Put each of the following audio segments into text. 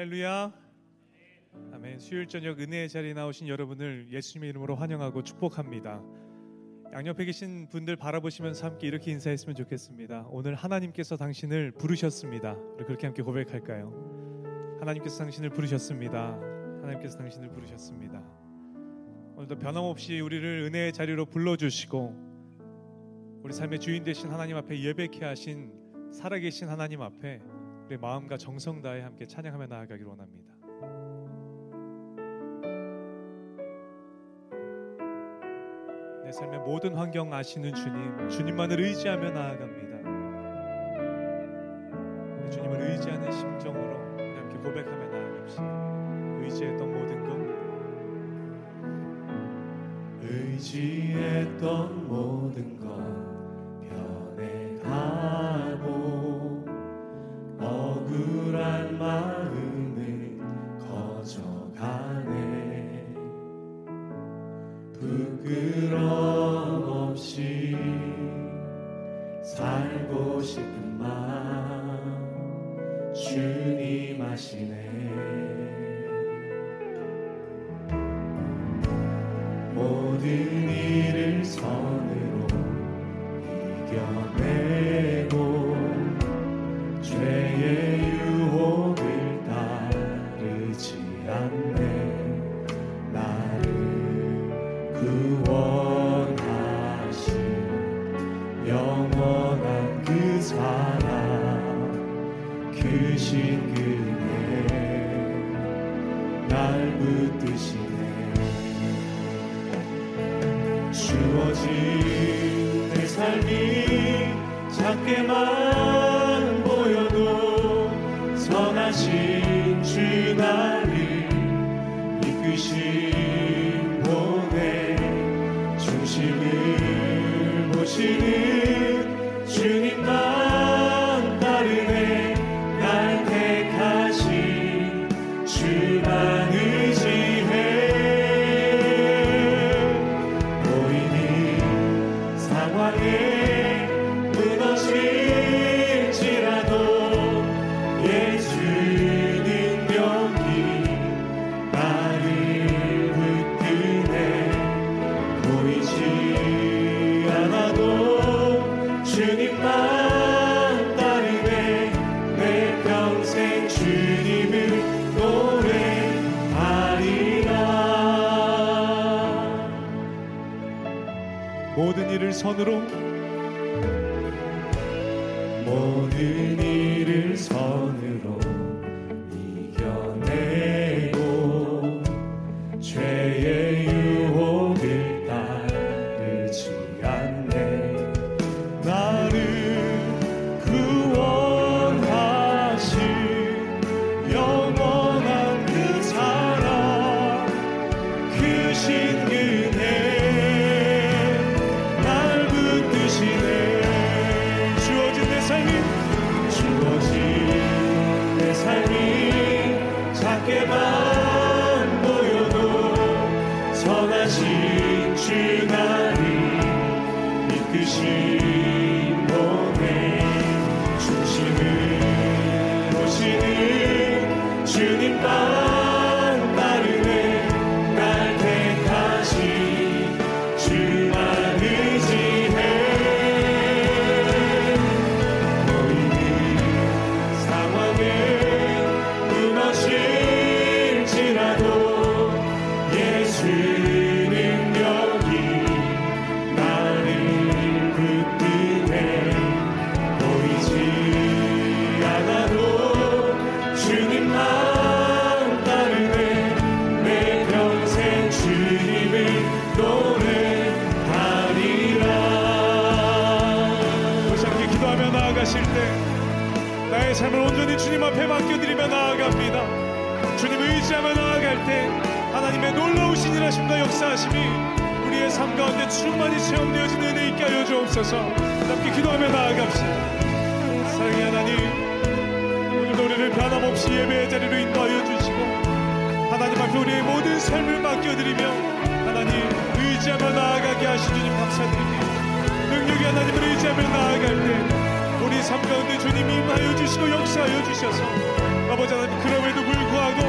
할렐루야. 아멘. 수요일 저녁 은혜의 자리에 나오신 여러분을 예수님의 이름으로 환영하고 축복합니다. 양옆에 계신 분들 바라보시면서 함께 이렇게 인사했으면 좋겠습니다. 오늘 하나님께서 당신을 부르셨습니다. 그렇게 함께 고백할까요? 하나님께서 당신을 부르셨습니다. 하나님께서 당신을 부르셨습니다. 오늘도 변함없이 우리를 은혜의 자리로 불러주시고 우리 삶의 주인 되신 하나님 앞에 예배케 하신 살아계신 하나님 앞에 우리 마음과 정성 다해 함께 찬양하며 나아가길 원합니다. 내 삶의 모든 환경 아시는 주님, 주님만을 의지하며 나아갑니다. 주님을 의지하는 심정으로 함께 고백하며 나아갑시다. 의지했던 모든 것, 의지했던 모든 것 기도하며 나아가실 때 나의 삶을 온전히 주님 앞에 맡겨드리며 나아갑니다. 주님 의지하며 나아갈 때 하나님의 놀라우신 일하심과 역사하심이 우리의 삶 가운데 충만히 체험되어지는 은혜 있게 하여 주옵소서. 함께 기도하며 나아갑시다. 사랑의 하나님, 오늘도 우리를 변함없이 예배의 자리로 인도하여 주시고 하나님 앞에 우리의 모든 삶을 맡겨드리며 하나님 의지하며 나아가게 하신 주님 감사드립니다. 능력이 하나님을 의지하며 나아갈 때 우리 삶 가운데 주님이 임하여 주시고 역사하여 주셔서 아버지 하나님 그럼에도 불구하고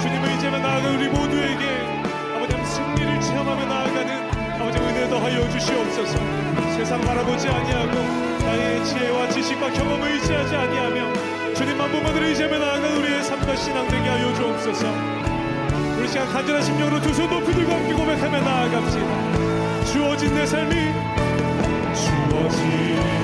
주님을 의지하며 나아가는 우리 모두에게 아버지 하나님 승리를 체험하며 나아가는 아버지 은혜 더하여 주시옵소서. 세상 바라보지 아니하고 나의 지혜와 지식과 경험을 의지하지 아니하며 주님만 보면 의지하며 나아가는 우리의 삶과 신앙 되게 하여 주옵소서. 우리 시간 간절한 심령으로 두 손 높이 들고 함께 고백하며 나아갑시다. 주어진 내 삶이 longe.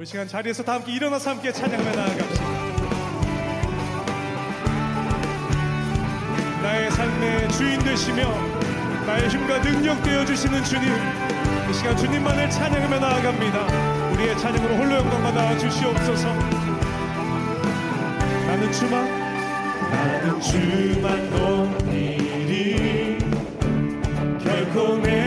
우리 시간 자리에서 다 함께 일어나서 함께 찬양하며 나아갑시다. 나의 삶의 주인 되시며 나의 힘과 능력 되어 주시는 주님. 이 시간 주님만을 찬양하며 나아갑니다. 우리의 찬양으로 홀로 영광 받아 주시옵소서. 나는 주만 나는 주만 높이리 결코 내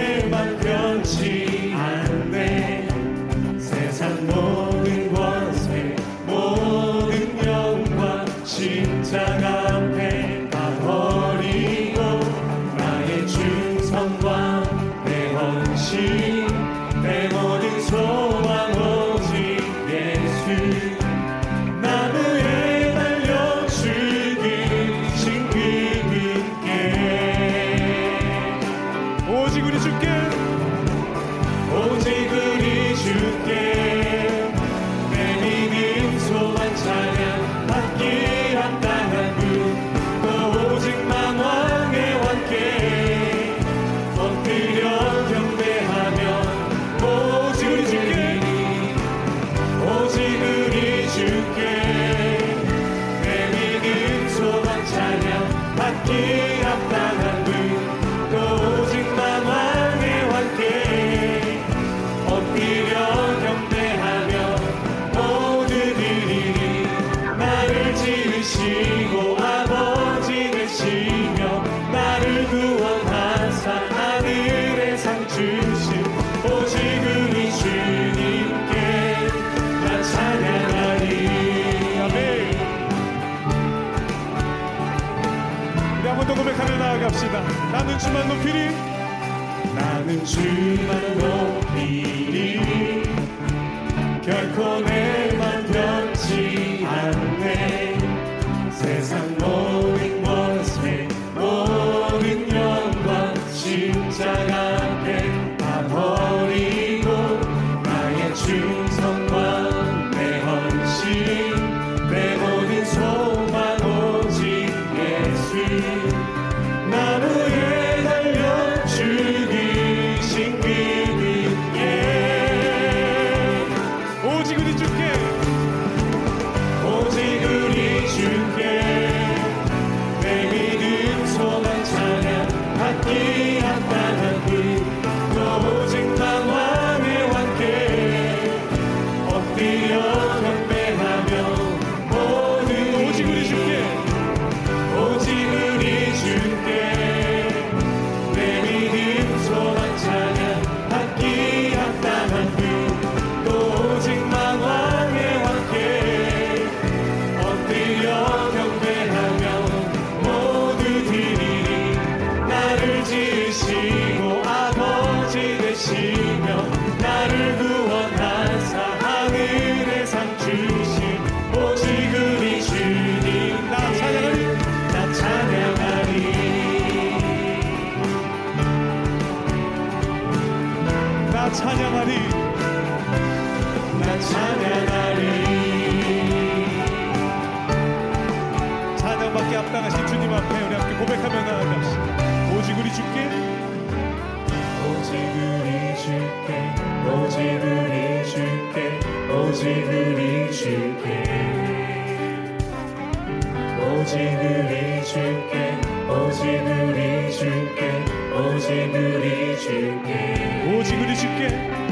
주만 높이리. 나는 주만 높이리 오직을 이줄게 오직을 이줄게 오직을 이줄게 오직을 이줄게 오직을 이줄게 오직을 이줄게 오직을 이줄게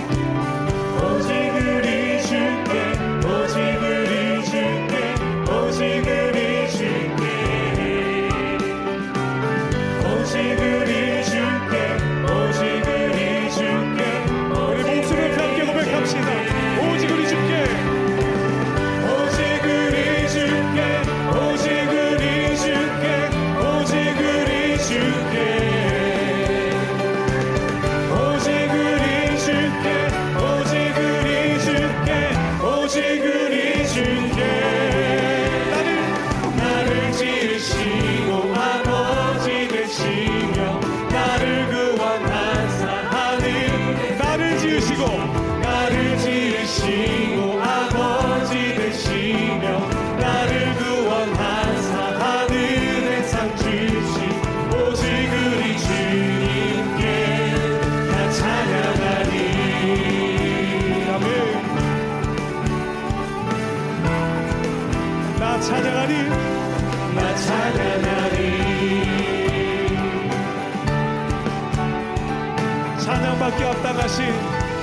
찬양받기 합당하신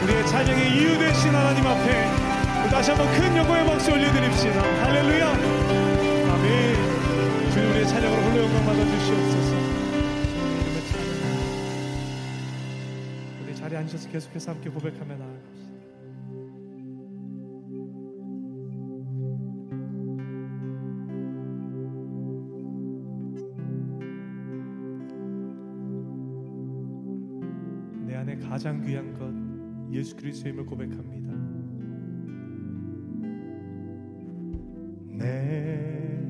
우리의 찬양의 이유 되신 하나님 앞에 다시 한번 큰 영광의 박수 올려드립시다. 할렐루야. 아멘. 주님 우리의 찬양으로 홀로 영광 받아주시옵소서. 우리 자리에 앉으셔서 계속해서 함께 고백하며 나아갑 가장 귀한 것 예수 그리스도의 힘을 고백합니다. 내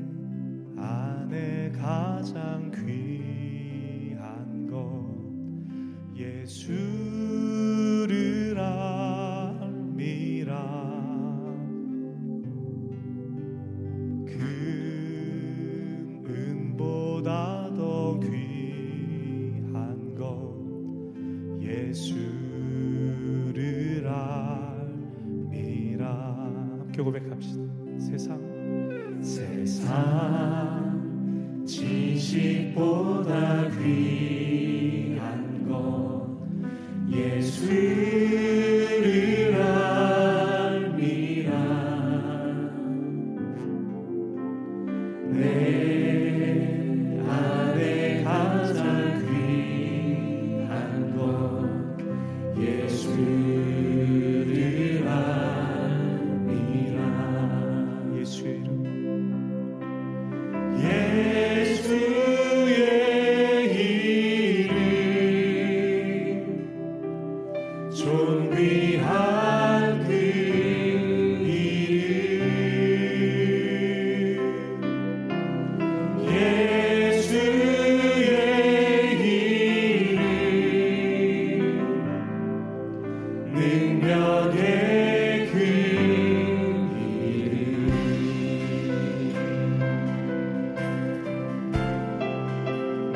안에 가장 귀한 것 예수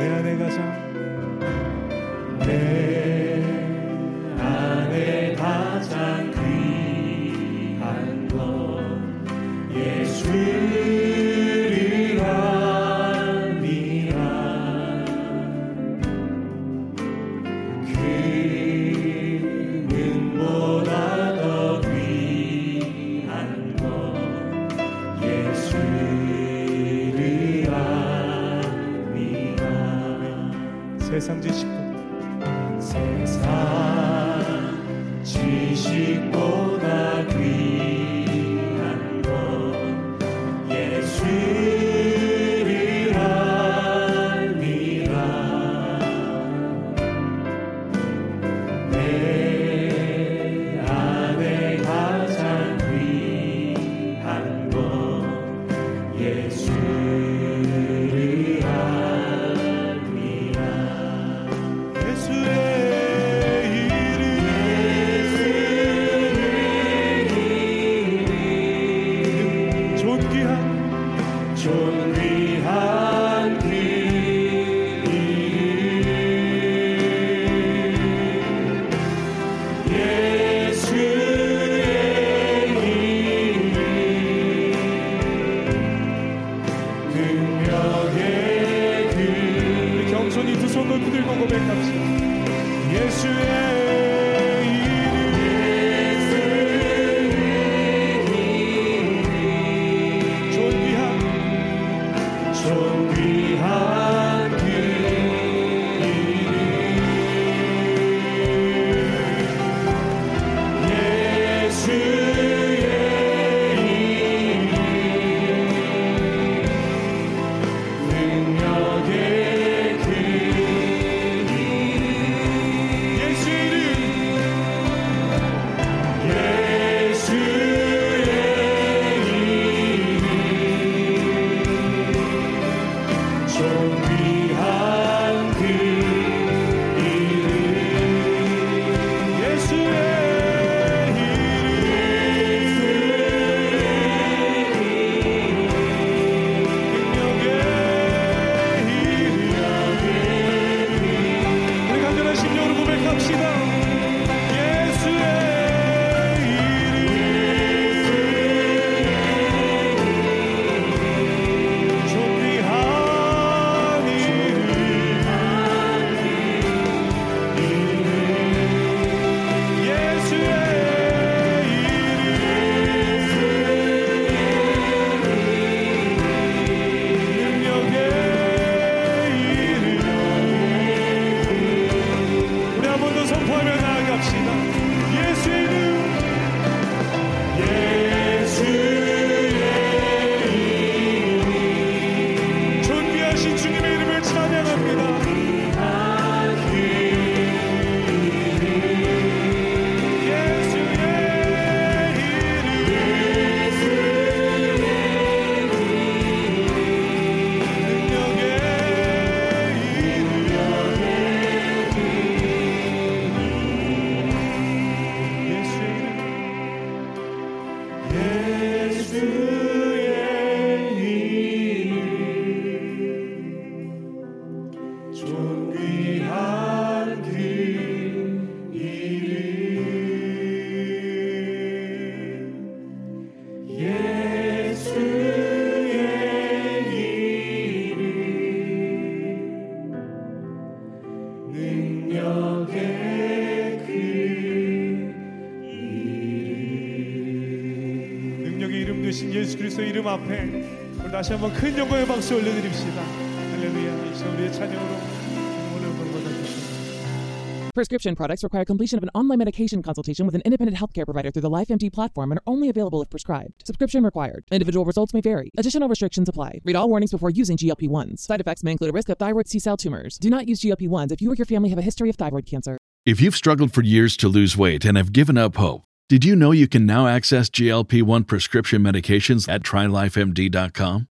내 안에 가장 Is true. 다시 한번 큰 영광의 박수 올려드립시다. 할렐루야. 이 시간 우리의 찬양으로 오늘 영광 받아주시옵소서. Prescription products require completion of an online medication consultation with an independent healthcare provider through the LifeMD platform and are only available if prescribed. Subscription required. Individual results may vary. Additional restrictions apply. Read all warnings before using GLP 1s. Side effects may include a risk of thyroid C cell tumors. Do not use GLP 1s if you or your family have a history of thyroid cancer. If you've struggled for years to lose weight and have given up hope, did you know you can now access GLP 1 prescription medications at trylifemd.com?